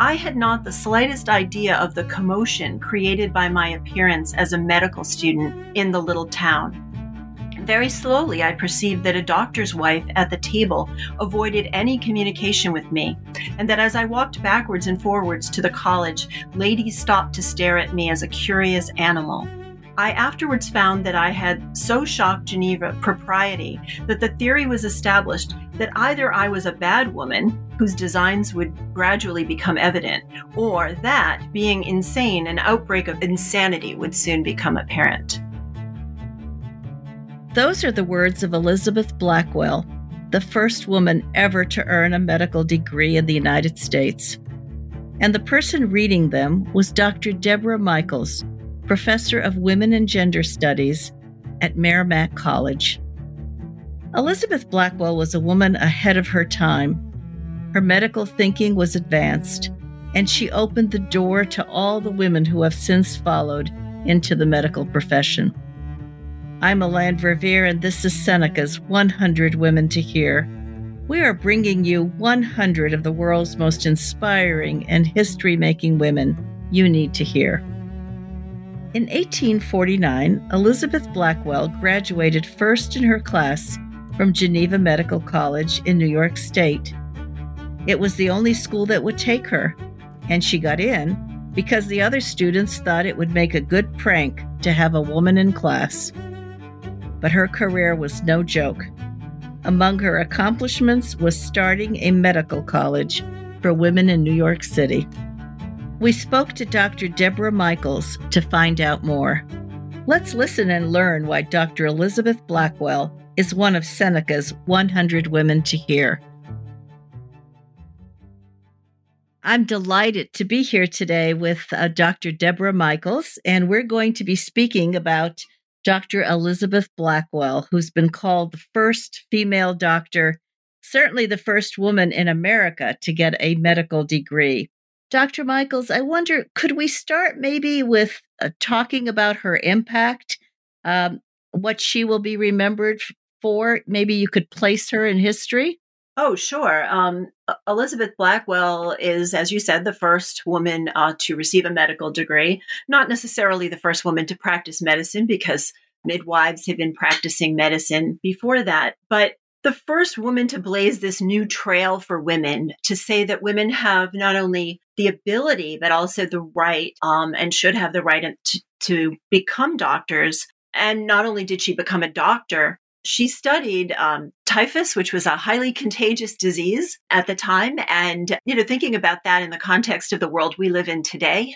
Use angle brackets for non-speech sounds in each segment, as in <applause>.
I had not the slightest idea of the commotion created by my appearance as a medical student in the little town. Very slowly, I perceived that a doctor's wife at the table avoided any communication with me, and that as I walked backwards and forwards to the college, ladies stopped to stare at me as a curious animal. I afterwards found that I had so shocked Geneva propriety that the theory was established that either I was a bad woman whose designs would gradually become evident, or that, being insane, an outbreak of insanity would soon become apparent. Those are the words of Elizabeth Blackwell, the first woman ever to earn a medical degree in the United States. And the person reading them was Dr. Debra Michals, professor of women and gender studies at Merrimack College. Elizabeth Blackwell was a woman ahead of her time. Her medical thinking was advanced, and she opened the door to all the women who have since followed into the medical profession. I'm Melanne Verveer, and this is Seneca's 100 Women to Hear. We are bringing you 100 of the world's most inspiring and history making women you need to hear. In 1849, Elizabeth Blackwell graduated first in her class from Geneva Medical College in New York State. It was the only school that would take her, and she got in because the other students thought it would make a good prank to have a woman in class. But her career was no joke. Among her accomplishments was starting a medical college for women in New York City. We spoke to Dr. Debra Michals to find out more. Let's listen and learn why Dr. Elizabeth Blackwell is one of Seneca's 100 Women to Hear. I'm delighted to be here today with uh, Dr. Debra Michals, and we're going to be speaking about Dr. Elizabeth Blackwell, who's been called the first female doctor, certainly the first woman in America to get a medical degree. Dr. Michals, I wonder, could we start maybe with uh, talking about her impact, um, what she will be remembered for? Maybe you could place her in history? Oh, sure. Um, Elizabeth Blackwell is, as you said, the first woman uh, to receive a medical degree. Not necessarily the first woman to practice medicine, because midwives have been practicing medicine before that, but the first woman to blaze this new trail for women to say that women have not only the ability, but also the right um, and should have the right to, to become doctors. And not only did she become a doctor, she studied um, typhus, which was a highly contagious disease at the time. And, you know, thinking about that in the context of the world we live in today,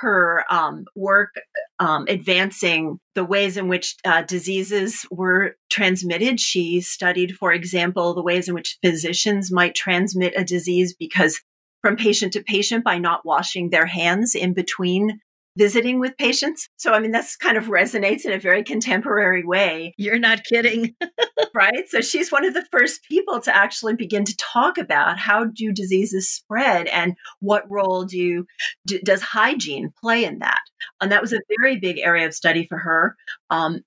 her um, work um, advancing the ways in which uh, diseases were transmitted. She studied, for example, the ways in which physicians might transmit a disease because from patient to patient by not washing their hands in between visiting with patients. So, I mean, that's kind of resonates in a very contemporary way. You're not kidding. <laughs> right? So, she's one of the first people to actually begin to talk about how do diseases spread and what role do, do does hygiene play in that? And that was a very big area of study for her. Um,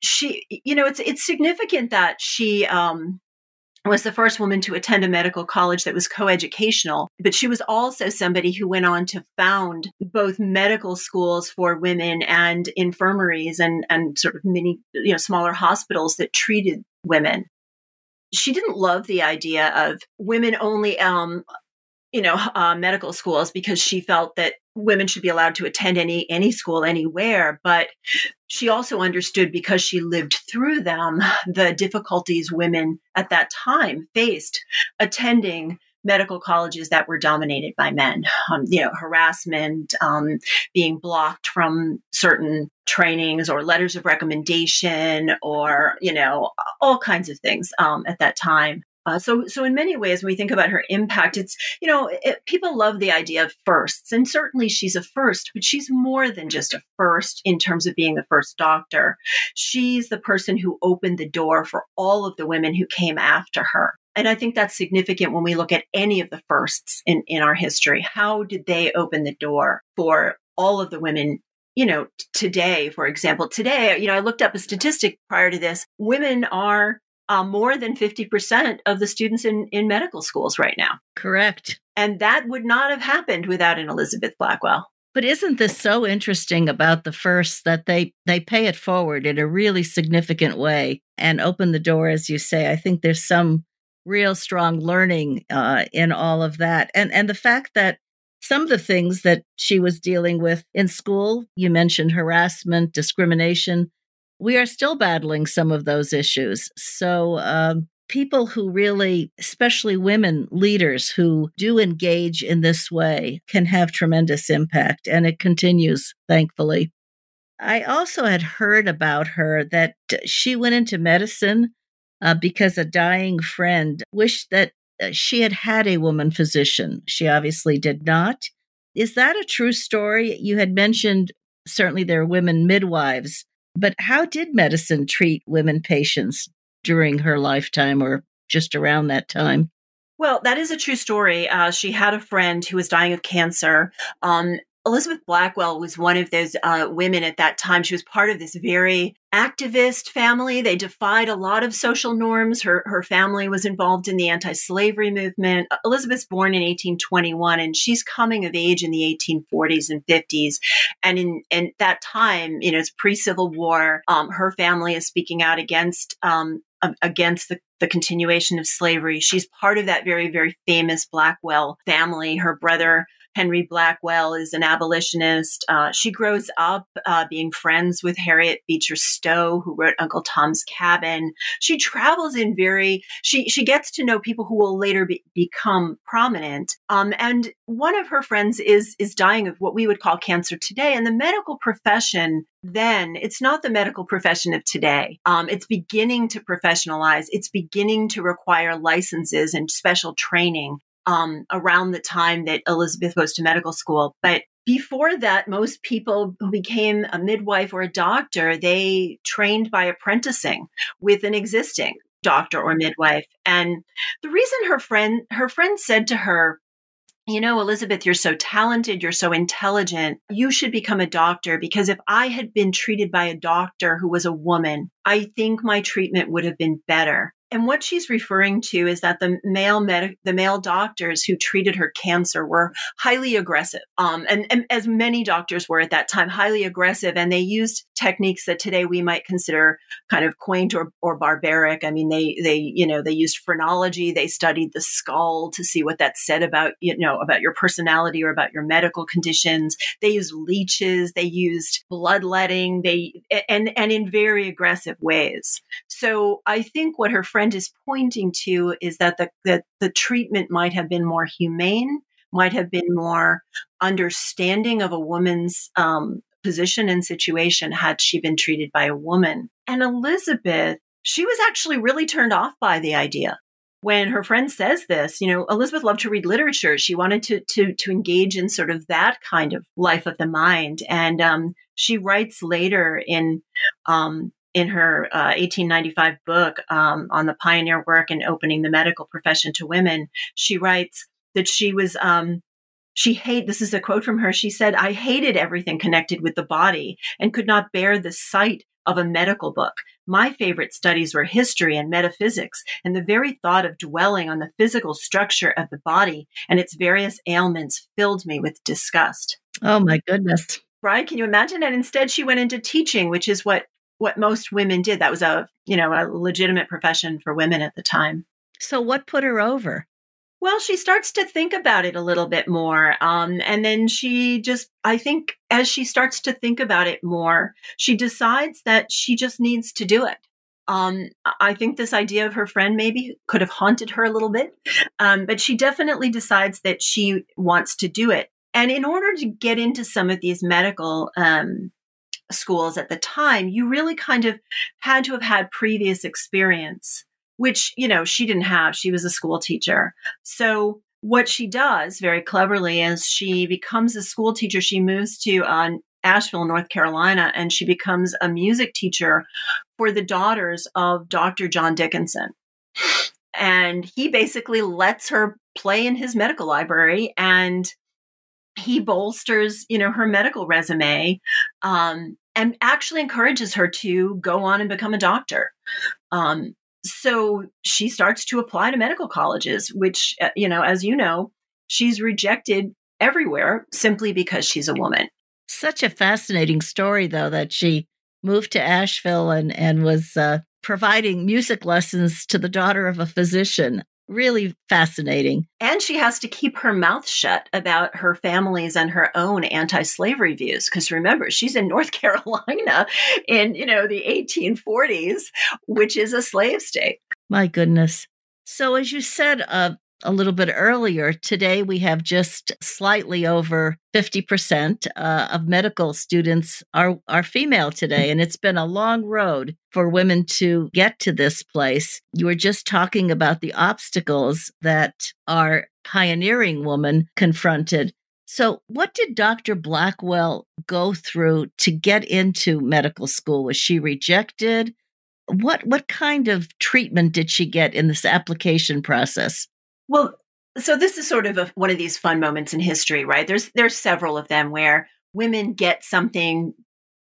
she, you know, it's it's significant that she um, was the first woman to attend a medical college that was coeducational, but she was also somebody who went on to found both medical schools for women and infirmaries and, and sort of many, you know, smaller hospitals that treated women. She didn't love the idea of women only um, you know uh, medical schools because she felt that women should be allowed to attend any any school anywhere but she also understood because she lived through them the difficulties women at that time faced attending medical colleges that were dominated by men um, you know harassment um, being blocked from certain trainings or letters of recommendation or you know all kinds of things um, at that time uh, so, so in many ways, when we think about her impact, it's you know it, people love the idea of firsts, and certainly she's a first, but she's more than just a first in terms of being the first doctor. She's the person who opened the door for all of the women who came after her. And I think that's significant when we look at any of the firsts in, in our history. How did they open the door for all of the women you know, today, for example, today, you know, I looked up a statistic prior to this. Women are uh, more than 50% of the students in, in medical schools right now. Correct. And that would not have happened without an Elizabeth Blackwell. But isn't this so interesting about the first that they they pay it forward in a really significant way and open the door, as you say? I think there's some real strong learning uh, in all of that, and and the fact that some of the things that she was dealing with in school, you mentioned harassment, discrimination, we are still battling some of those issues. So, um, people who really, especially women leaders who do engage in this way, can have tremendous impact. And it continues, thankfully. I also had heard about her that she went into medicine uh, because a dying friend wished that uh, she had had a woman physician. She obviously did not. Is that a true story? You had mentioned certainly there are women midwives but how did medicine treat women patients during her lifetime or just around that time? Well, that is a true story. Uh, she had a friend who was dying of cancer. Um, Elizabeth Blackwell was one of those uh, women at that time. She was part of this very activist family. They defied a lot of social norms. Her, her family was involved in the anti slavery movement. Elizabeth's born in 1821 and she's coming of age in the 1840s and 50s. And in, in that time, you know, it's pre Civil War. Um, her family is speaking out against um, against the, the continuation of slavery. She's part of that very, very famous Blackwell family. Her brother Henry Blackwell is an abolitionist. Uh, she grows up uh, being friends with Harriet Beecher Stowe, who wrote Uncle Tom's Cabin. She travels in very, she, she gets to know people who will later be, become prominent. Um, and one of her friends is, is dying of what we would call cancer today. And the medical profession then it's not the medical profession of today. Um, it's beginning to professionalize. It's beginning to require licenses and special training um, around the time that Elizabeth goes to medical school. But before that, most people who became a midwife or a doctor, they trained by apprenticing with an existing doctor or midwife. And the reason her friend, her friend said to her, you know, Elizabeth, you're so talented, you're so intelligent. You should become a doctor because if I had been treated by a doctor who was a woman, I think my treatment would have been better. And what she's referring to is that the male med- the male doctors who treated her cancer were highly aggressive, um, and, and, as many doctors were at that time, highly aggressive, and they used techniques that today we might consider kind of quaint or, or barbaric. I mean, they they you know they used phrenology, they studied the skull to see what that said about you know about your personality or about your medical conditions. They used leeches, they used bloodletting, they and and in very aggressive ways. So I think what her friend is pointing to is that the, the, the treatment might have been more humane, might have been more understanding of a woman's um, position and situation had she been treated by a woman. And Elizabeth, she was actually really turned off by the idea. When her friend says this, you know, Elizabeth loved to read literature. She wanted to to to engage in sort of that kind of life of the mind, and um, she writes later in um, in her uh, 1895 book um, on the pioneer work and opening the medical profession to women, she writes that she was um, she hate this is a quote from her she said i hated everything connected with the body and could not bear the sight of a medical book. My favorite studies were history and metaphysics, and the very thought of dwelling on the physical structure of the body and its various ailments filled me with disgust. Oh my goodness. Right? Can you imagine? And instead she went into teaching, which is what what most women did. That was a, you know, a legitimate profession for women at the time. So what put her over? Well, she starts to think about it a little bit more. Um, and then she just, I think, as she starts to think about it more, she decides that she just needs to do it. Um, I think this idea of her friend maybe could have haunted her a little bit, um, but she definitely decides that she wants to do it. And in order to get into some of these medical um, schools at the time, you really kind of had to have had previous experience which, you know, she didn't have. She was a school teacher. So what she does very cleverly is she becomes a school teacher. She moves to uh, Asheville, North Carolina, and she becomes a music teacher for the daughters of Dr. John Dickinson. And he basically lets her play in his medical library and he bolsters, you know, her medical resume um, and actually encourages her to go on and become a doctor. Um, so she starts to apply to medical colleges, which, uh, you know, as you know, she's rejected everywhere simply because she's a woman. Such a fascinating story, though, that she moved to Asheville and, and was uh, providing music lessons to the daughter of a physician really fascinating. And she has to keep her mouth shut about her family's and her own anti-slavery views because remember, she's in North <laughs> Carolina in, you know, the 1840s, which is a slave state. My goodness. So as you said, uh, a little bit earlier. Today, we have just slightly over 50% uh, of medical students are, are female today. And it's been a long road for women to get to this place. You were just talking about the obstacles that our pioneering woman confronted. So, what did Dr. Blackwell go through to get into medical school? Was she rejected? What what kind of treatment did she get in this application process? Well, so this is sort of a, one of these fun moments in history, right? There's there's several of them where women get something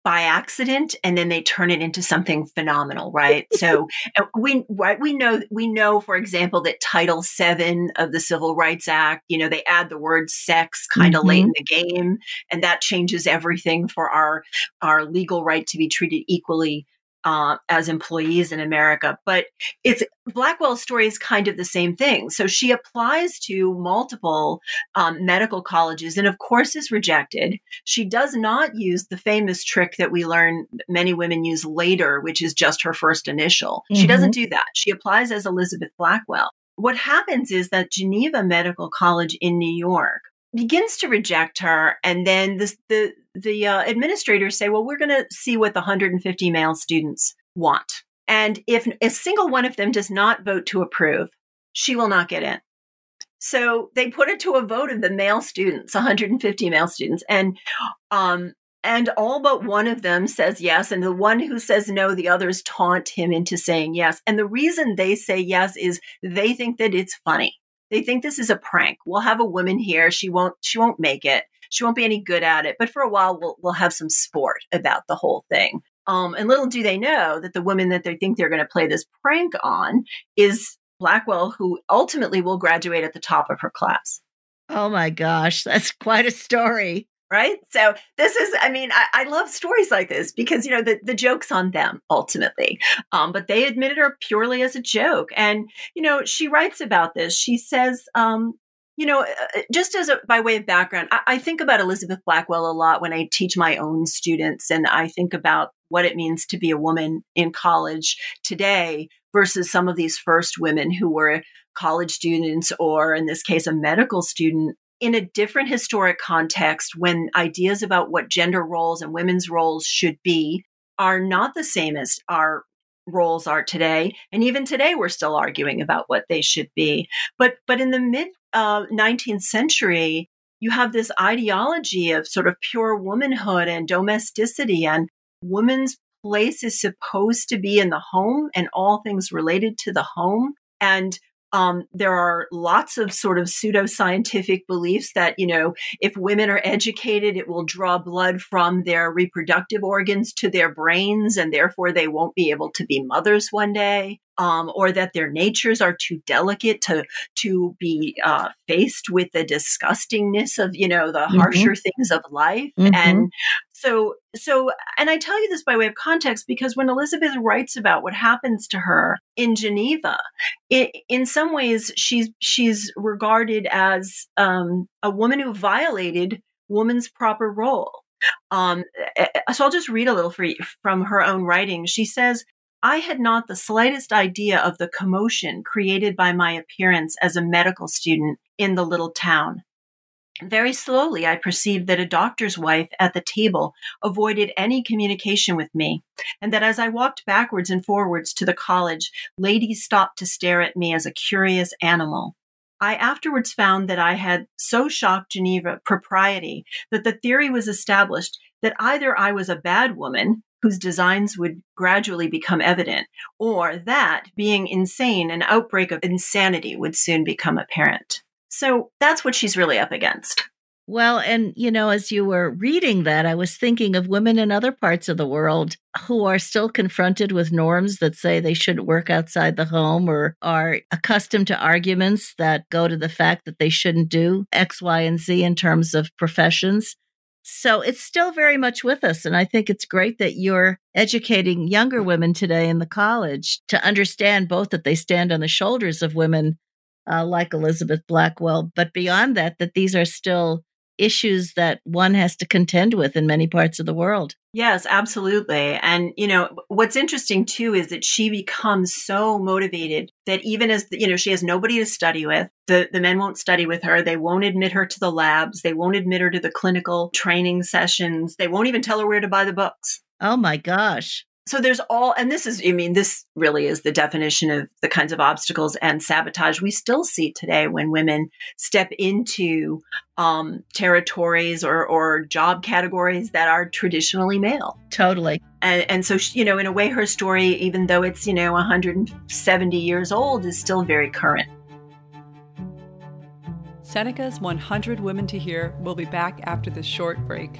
by accident and then they turn it into something phenomenal right so we right we know we know for example that title 7 of the civil rights act you know they add the word sex kind of mm-hmm. late in the game and that changes everything for our our legal right to be treated equally uh, as employees in America. But it's Blackwell's story is kind of the same thing. So she applies to multiple um, medical colleges and, of course, is rejected. She does not use the famous trick that we learn many women use later, which is just her first initial. Mm-hmm. She doesn't do that. She applies as Elizabeth Blackwell. What happens is that Geneva Medical College in New York begins to reject her and then the the the uh, administrators say well we're going to see what the 150 male students want and if a single one of them does not vote to approve she will not get in so they put it to a vote of the male students 150 male students and um and all but one of them says yes and the one who says no the others taunt him into saying yes and the reason they say yes is they think that it's funny they think this is a prank. We'll have a woman here. She won't she won't make it. She won't be any good at it. But for a while we'll we'll have some sport about the whole thing. Um, and little do they know that the woman that they think they're going to play this prank on is Blackwell, who ultimately will graduate at the top of her class. Oh my gosh, that's quite a story right? So this is, I mean, I, I, love stories like this because you know the the joke's on them ultimately, um, but they admitted her purely as a joke. And you know, she writes about this. She says, um, you know, uh, just as a, by way of background, I, I think about Elizabeth Blackwell a lot when I teach my own students, and I think about what it means to be a woman in college today versus some of these first women who were college students or in this case a medical student in a different historic context when ideas about what gender roles and women's roles should be are not the same as our roles are today and even today we're still arguing about what they should be. But but in the mid uh, 19th century you have this ideology of sort of pure womanhood and domesticity and women's place is supposed to be in the home and all things related to the home. And Um, there are lots of sort of pseudoscientific beliefs that, you know, if women are educated, it will draw blood from their reproductive organs to their brains, and therefore they won't be able to be mothers one day um, or that their natures are too delicate to to be uh, faced with the disgustingness of you know the mm-hmm. harsher mm-hmm. things of life mm-hmm. and so so and i tell you this by way of context because when elizabeth writes about what happens to her in geneva it, in some ways she's she's regarded as um, a woman who violated woman's proper role um, eh, eh, so I'll just read a little for you from her own writing. She says, I had not the slightest idea of the commotion created by my appearance as a medical student in the little town. Very slowly, I perceived that a doctor's wife at the table avoided any communication with me, and that as I walked backwards and forwards to the college, ladies stopped to stare at me as a curious animal. I afterwards found that I had so shocked Geneva propriety that the theory was established that either I was a bad woman, whose designs would gradually become evident, or that being insane, an outbreak of insanity would soon become apparent. So that's what she's really up against. Well, and you know, as you were reading that, I was thinking of women in other parts of the world who are still confronted with norms that say they shouldn't work outside the home or are accustomed to arguments that go to the fact that they shouldn't do X, Y, and Z in terms of professions. So it's still very much with us. And I think it's great that you're educating younger women today in the college to understand both that they stand on the shoulders of women uh, like Elizabeth Blackwell, but beyond that, that these are still issues that one has to contend with in many parts of the world. Yes, absolutely. And you know, what's interesting too is that she becomes so motivated that even as you know, she has nobody to study with. The the men won't study with her. They won't admit her to the labs. They won't admit her to the clinical training sessions. They won't even tell her where to buy the books. Oh my gosh so there's all and this is i mean this really is the definition of the kinds of obstacles and sabotage we still see today when women step into um, territories or, or job categories that are traditionally male. Totally. And, and so you know in a way her story even though it's you know 170 years old is still very current. Seneca's 100 women to hear will be back after this short break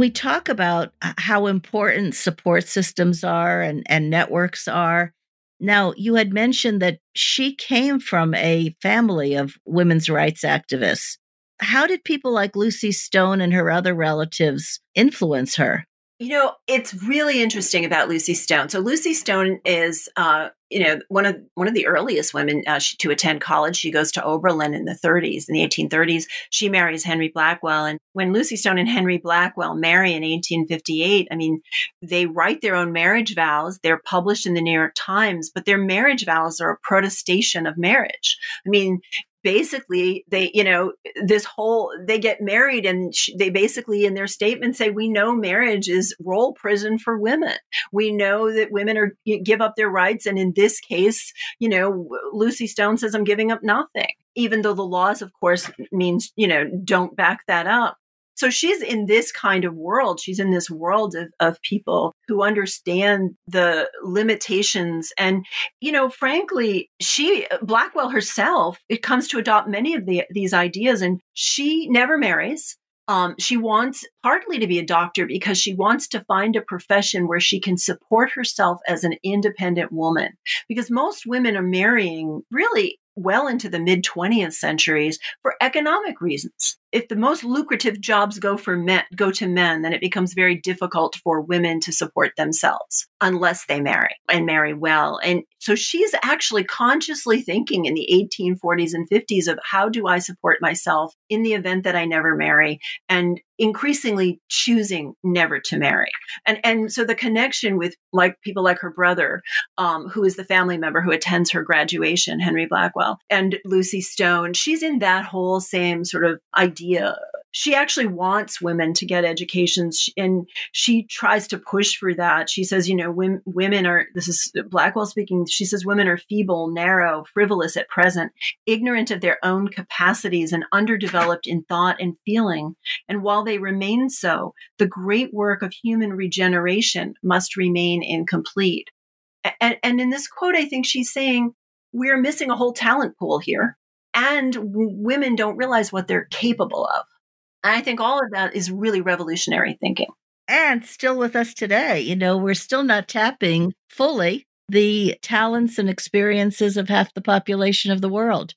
We talk about uh, how important support systems are and, and networks are. Now, you had mentioned that she came from a family of women's rights activists. How did people like Lucy Stone and her other relatives influence her? You know, it's really interesting about Lucy Stone. So Lucy Stone is, uh, you know, one of one of the earliest women uh, to attend college. She goes to Oberlin in the 30s, in the 1830s. She marries Henry Blackwell, and when Lucy Stone and Henry Blackwell marry in 1858, I mean, they write their own marriage vows. They're published in the New York Times, but their marriage vows are a protestation of marriage. I mean, basically they you know this whole they get married and sh- they basically in their statement say we know marriage is role prison for women. We know that women are give up their rights and in this case you know lucy stone says i'm giving up nothing even though the laws of course means you know don't back that up so she's in this kind of world. She's in this world of, of people who understand the limitations. And, you know, frankly, she, Blackwell herself, it comes to adopt many of the, these ideas and she never marries. Um, she wants partly to be a doctor because she wants to find a profession where she can support herself as an independent woman. Because most women are marrying really well into the mid 20th centuries for economic reasons if the most lucrative jobs go for men go to men then it becomes very difficult for women to support themselves unless they marry and marry well. And so she's actually consciously thinking in the 1840s and 50s of how do i support myself in the event that i never marry and increasingly choosing never to marry. And and so the connection with like people like her brother um, who is the family member who attends her graduation henry blackwell and lucy stone she's in that whole same sort of idea idea. She actually wants women to get educations and she tries to push for that. She says, you know, women are, this is Blackwell speaking, she says women are feeble, narrow, frivolous at present, ignorant of their own capacities and underdeveloped in thought and feeling. And while they remain so, the great work of human regeneration must remain incomplete. And, and in this quote, I think she's saying, we're missing a whole talent pool here and w- women don't realize what they're capable of. And I think all of that is really revolutionary thinking. And still with us today, you know, we're still not tapping fully the talents and experiences of half the population of the world.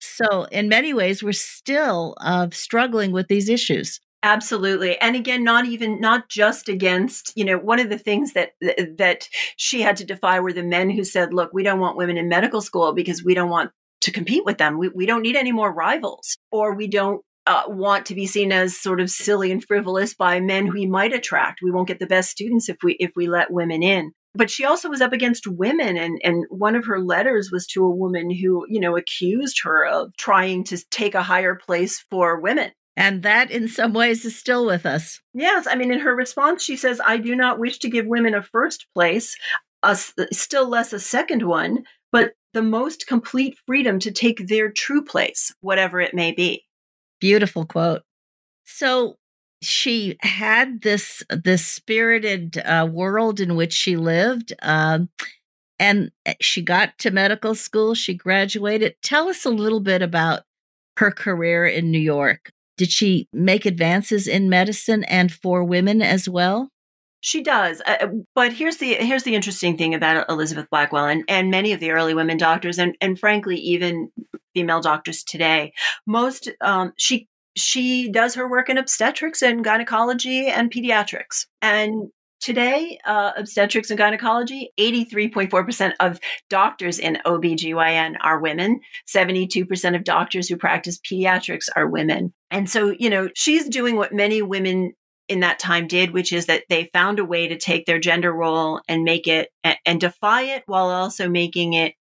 So, in many ways, we're still uh, struggling with these issues. Absolutely. And again, not even, not just against, you know, one of the things that, that she had to defy were the men who said, look, we don't want women in medical school because we don't want to compete with them. We, we don't need any more rivals, or we don't uh, want to be seen as sort of silly and frivolous by men who we might attract. We won't get the best students if we if we let women in. But she also was up against women, and and one of her letters was to a woman who you know accused her of trying to take a higher place for women. And that, in some ways, is still with us. Yes, I mean, in her response, she says, "I do not wish to give women a first place, a, still less a second one, but the most complete freedom to take their true place, whatever it may be. Beautiful quote. So she had this this spirited uh, world in which she lived, um, and eh, she got to medical school. She graduated. Tell us a little bit about her career in New York. Did she make advances in medicine and for women as well? She does, uh, uh, but here's the here's the interesting thing about Elizabeth Blackwell and, and many of the early women doctors, and and frankly even female doctors today. Most um, she she does her work in obstetrics and gynecology and pediatrics, and today uh, obstetrics and gynecology 83.4% of doctors in obgyn are women. 72% of doctors who practice pediatrics are women. And so you know she's doing what many women in that time did, which is that they found a way to take their gender role and make it and, defy it while also making it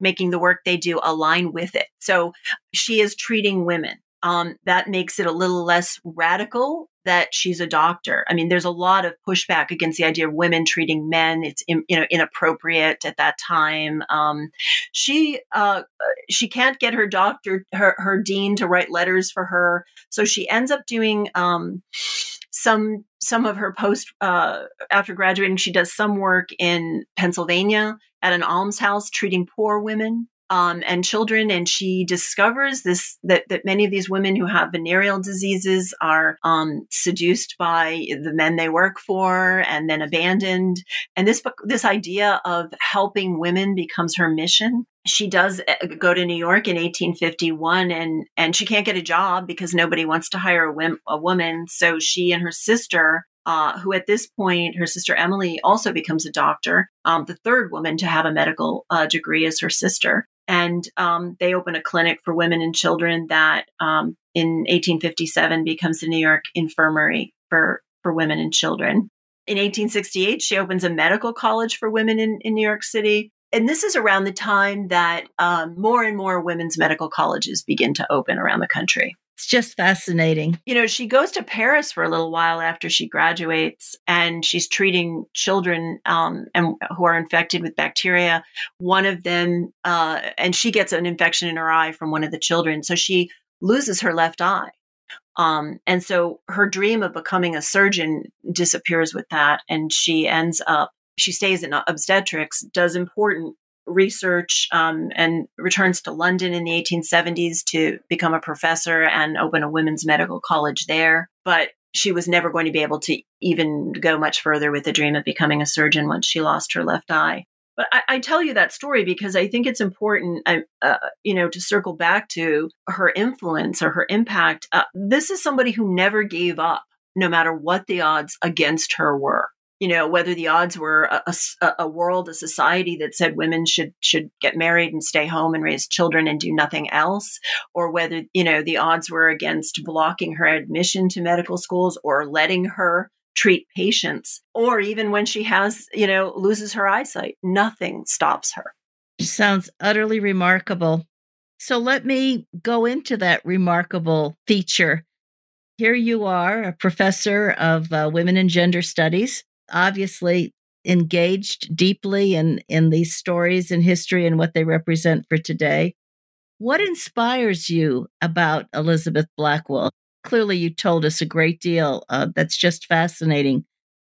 making the work they do align with it. So she is treating women. Um, that makes it a little less radical that she's a doctor. I mean, there's a lot of pushback against the idea of women treating men. It's you know inappropriate at that time. Um, she uh, she can't get her doctor, her her dean, to write letters for her, so she ends up doing. Um, some some of her post uh, after graduating she does some work in pennsylvania at an almshouse treating poor women um, and children and she discovers this that, that many of these women who have venereal diseases are um, seduced by the men they work for and then abandoned. And this this idea of helping women becomes her mission. She does uh, go to New York in 1851 and and she can't get a job because nobody wants to hire a, a woman. So she and her sister uh, who at this point her sister Emily also becomes a doctor um, the third woman to have a medical uh, degree is her sister and um, they open a clinic for women and children that um, in 1857 becomes the New York Infirmary for for women and children in 1868 she opens a medical college for women in, in New York City and this is around the time that um, more and more women's medical colleges begin to open around the country. It's just fascinating. You know, she goes to Paris for a little while after she graduates, and she's treating children um, and who are infected with bacteria. One of them, uh, and she gets an infection in her eye from one of the children, so she loses her left eye. Um, and so her dream of becoming a surgeon disappears with that, and she ends up she stays in obstetrics, does important research um, and returns to London in the 1870s to become a professor and open a women's medical college there. But she was never going to be able to even go much further with the dream of becoming a surgeon once she lost her left eye. But I, I tell you that story because I think it's important, uh, you know, to circle back to her influence or her impact. Uh, this is somebody who never gave up, no matter what the odds against her were you know whether the odds were a, a, a, world a society that said women should should get married and stay home and raise children and do nothing else or whether you know the odds were against blocking her admission to medical schools or letting her treat patients or even when she has, you know, loses her eyesight. Nothing stops her. Sounds utterly remarkable. So let me go into that remarkable feature. Here you are, a professor of uh, women and gender studies, obviously engaged deeply in, in these stories and history and what they represent for today. What inspires you about Elizabeth Blackwell? clearly you told us a great deal. Uh, that's just fascinating.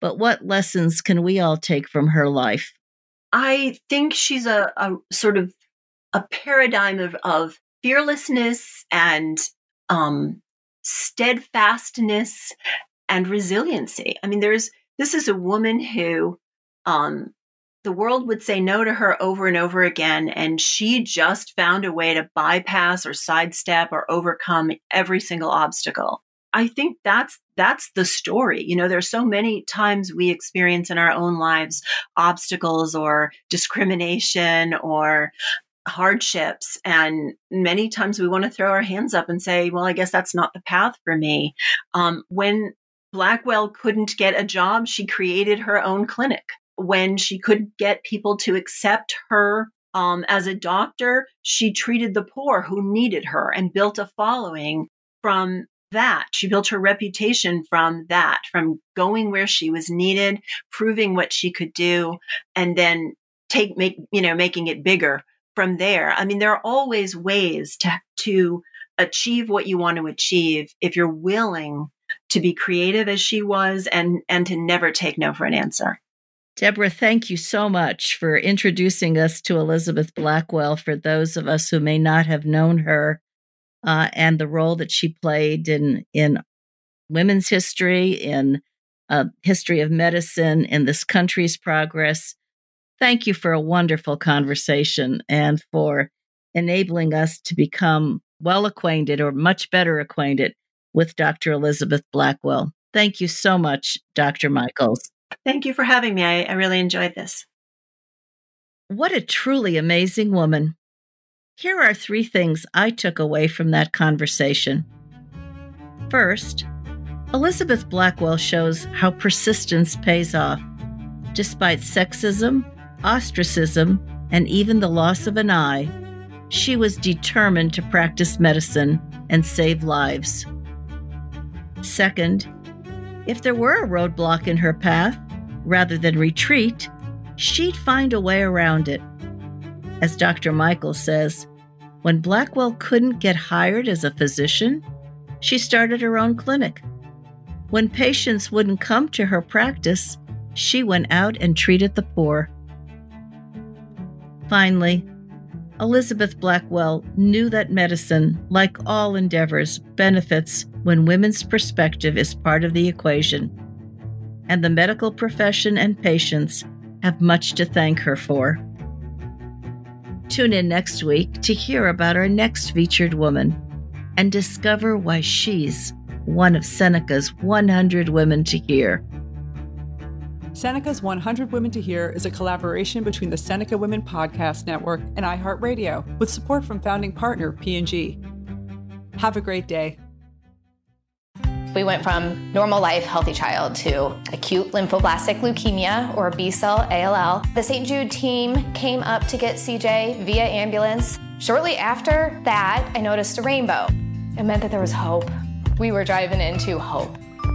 But what lessons can we all take from her life? I think she's a, a sort of a paradigm of, of fearlessness and um, steadfastness and resiliency. I mean, there's this is a woman who um, the world would say no to her over and over again. And she just found a way to bypass or sidestep or overcome every single obstacle. I think that's that's the story. You know, there's so many times we experience in our own lives obstacles or discrimination or hardships and many times we want to throw our hands up and say well i guess that's not the path for me um, when blackwell couldn't get a job she created her own clinic when she couldn't get people to accept her um, as a doctor, she treated the poor who needed her and built a following from that. She built her reputation from that, from going where she was needed, proving what she could do, and then take make you know making it bigger from there. I mean, there are always ways to to achieve what you want to achieve if you're willing to be creative as she was and and to never take no for an answer. Debra, thank you so much for introducing us to Elizabeth Blackwell for those of us who may not have known her uh, and the role that she played in, in women's history, in uh, history of medicine, in this country's progress. Thank you for a wonderful conversation and for enabling us to become well acquainted or much better acquainted with Dr. Elizabeth Blackwell. Thank you so much, Dr. Michals. Thank you for having me. I, I really enjoyed this. What a truly amazing woman. Here are three things I took away from that conversation. First, Elizabeth Blackwell shows how persistence pays off. Despite sexism, ostracism, and even the loss of an eye, she was determined to practice medicine and save lives. Second, if there were a roadblock in her path, rather than retreat, she'd find a way around it. As Dr. Michael says, when Blackwell couldn't get hired as a physician, she started her own clinic. When patients wouldn't come to her practice, she went out and treated the poor. Finally, Elizabeth Blackwell knew that medicine, like all endeavors, benefits when women's perspective is part of the equation. And the medical profession and patients have much to thank her for. Tune in next week to hear about our next featured woman and discover why she's one of Seneca's 100 Women to Hear. Seneca's 100 Women to Hear is a collaboration between the Seneca Women Podcast Network and iHeartRadio with support from founding partner P&G. Have a great day. We went from normal life, healthy child to acute lymphoblastic leukemia or B cell ALL. The St. Jude team came up to get CJ via ambulance. Shortly after that, I noticed a rainbow. It meant that there was hope. We were driving into hope.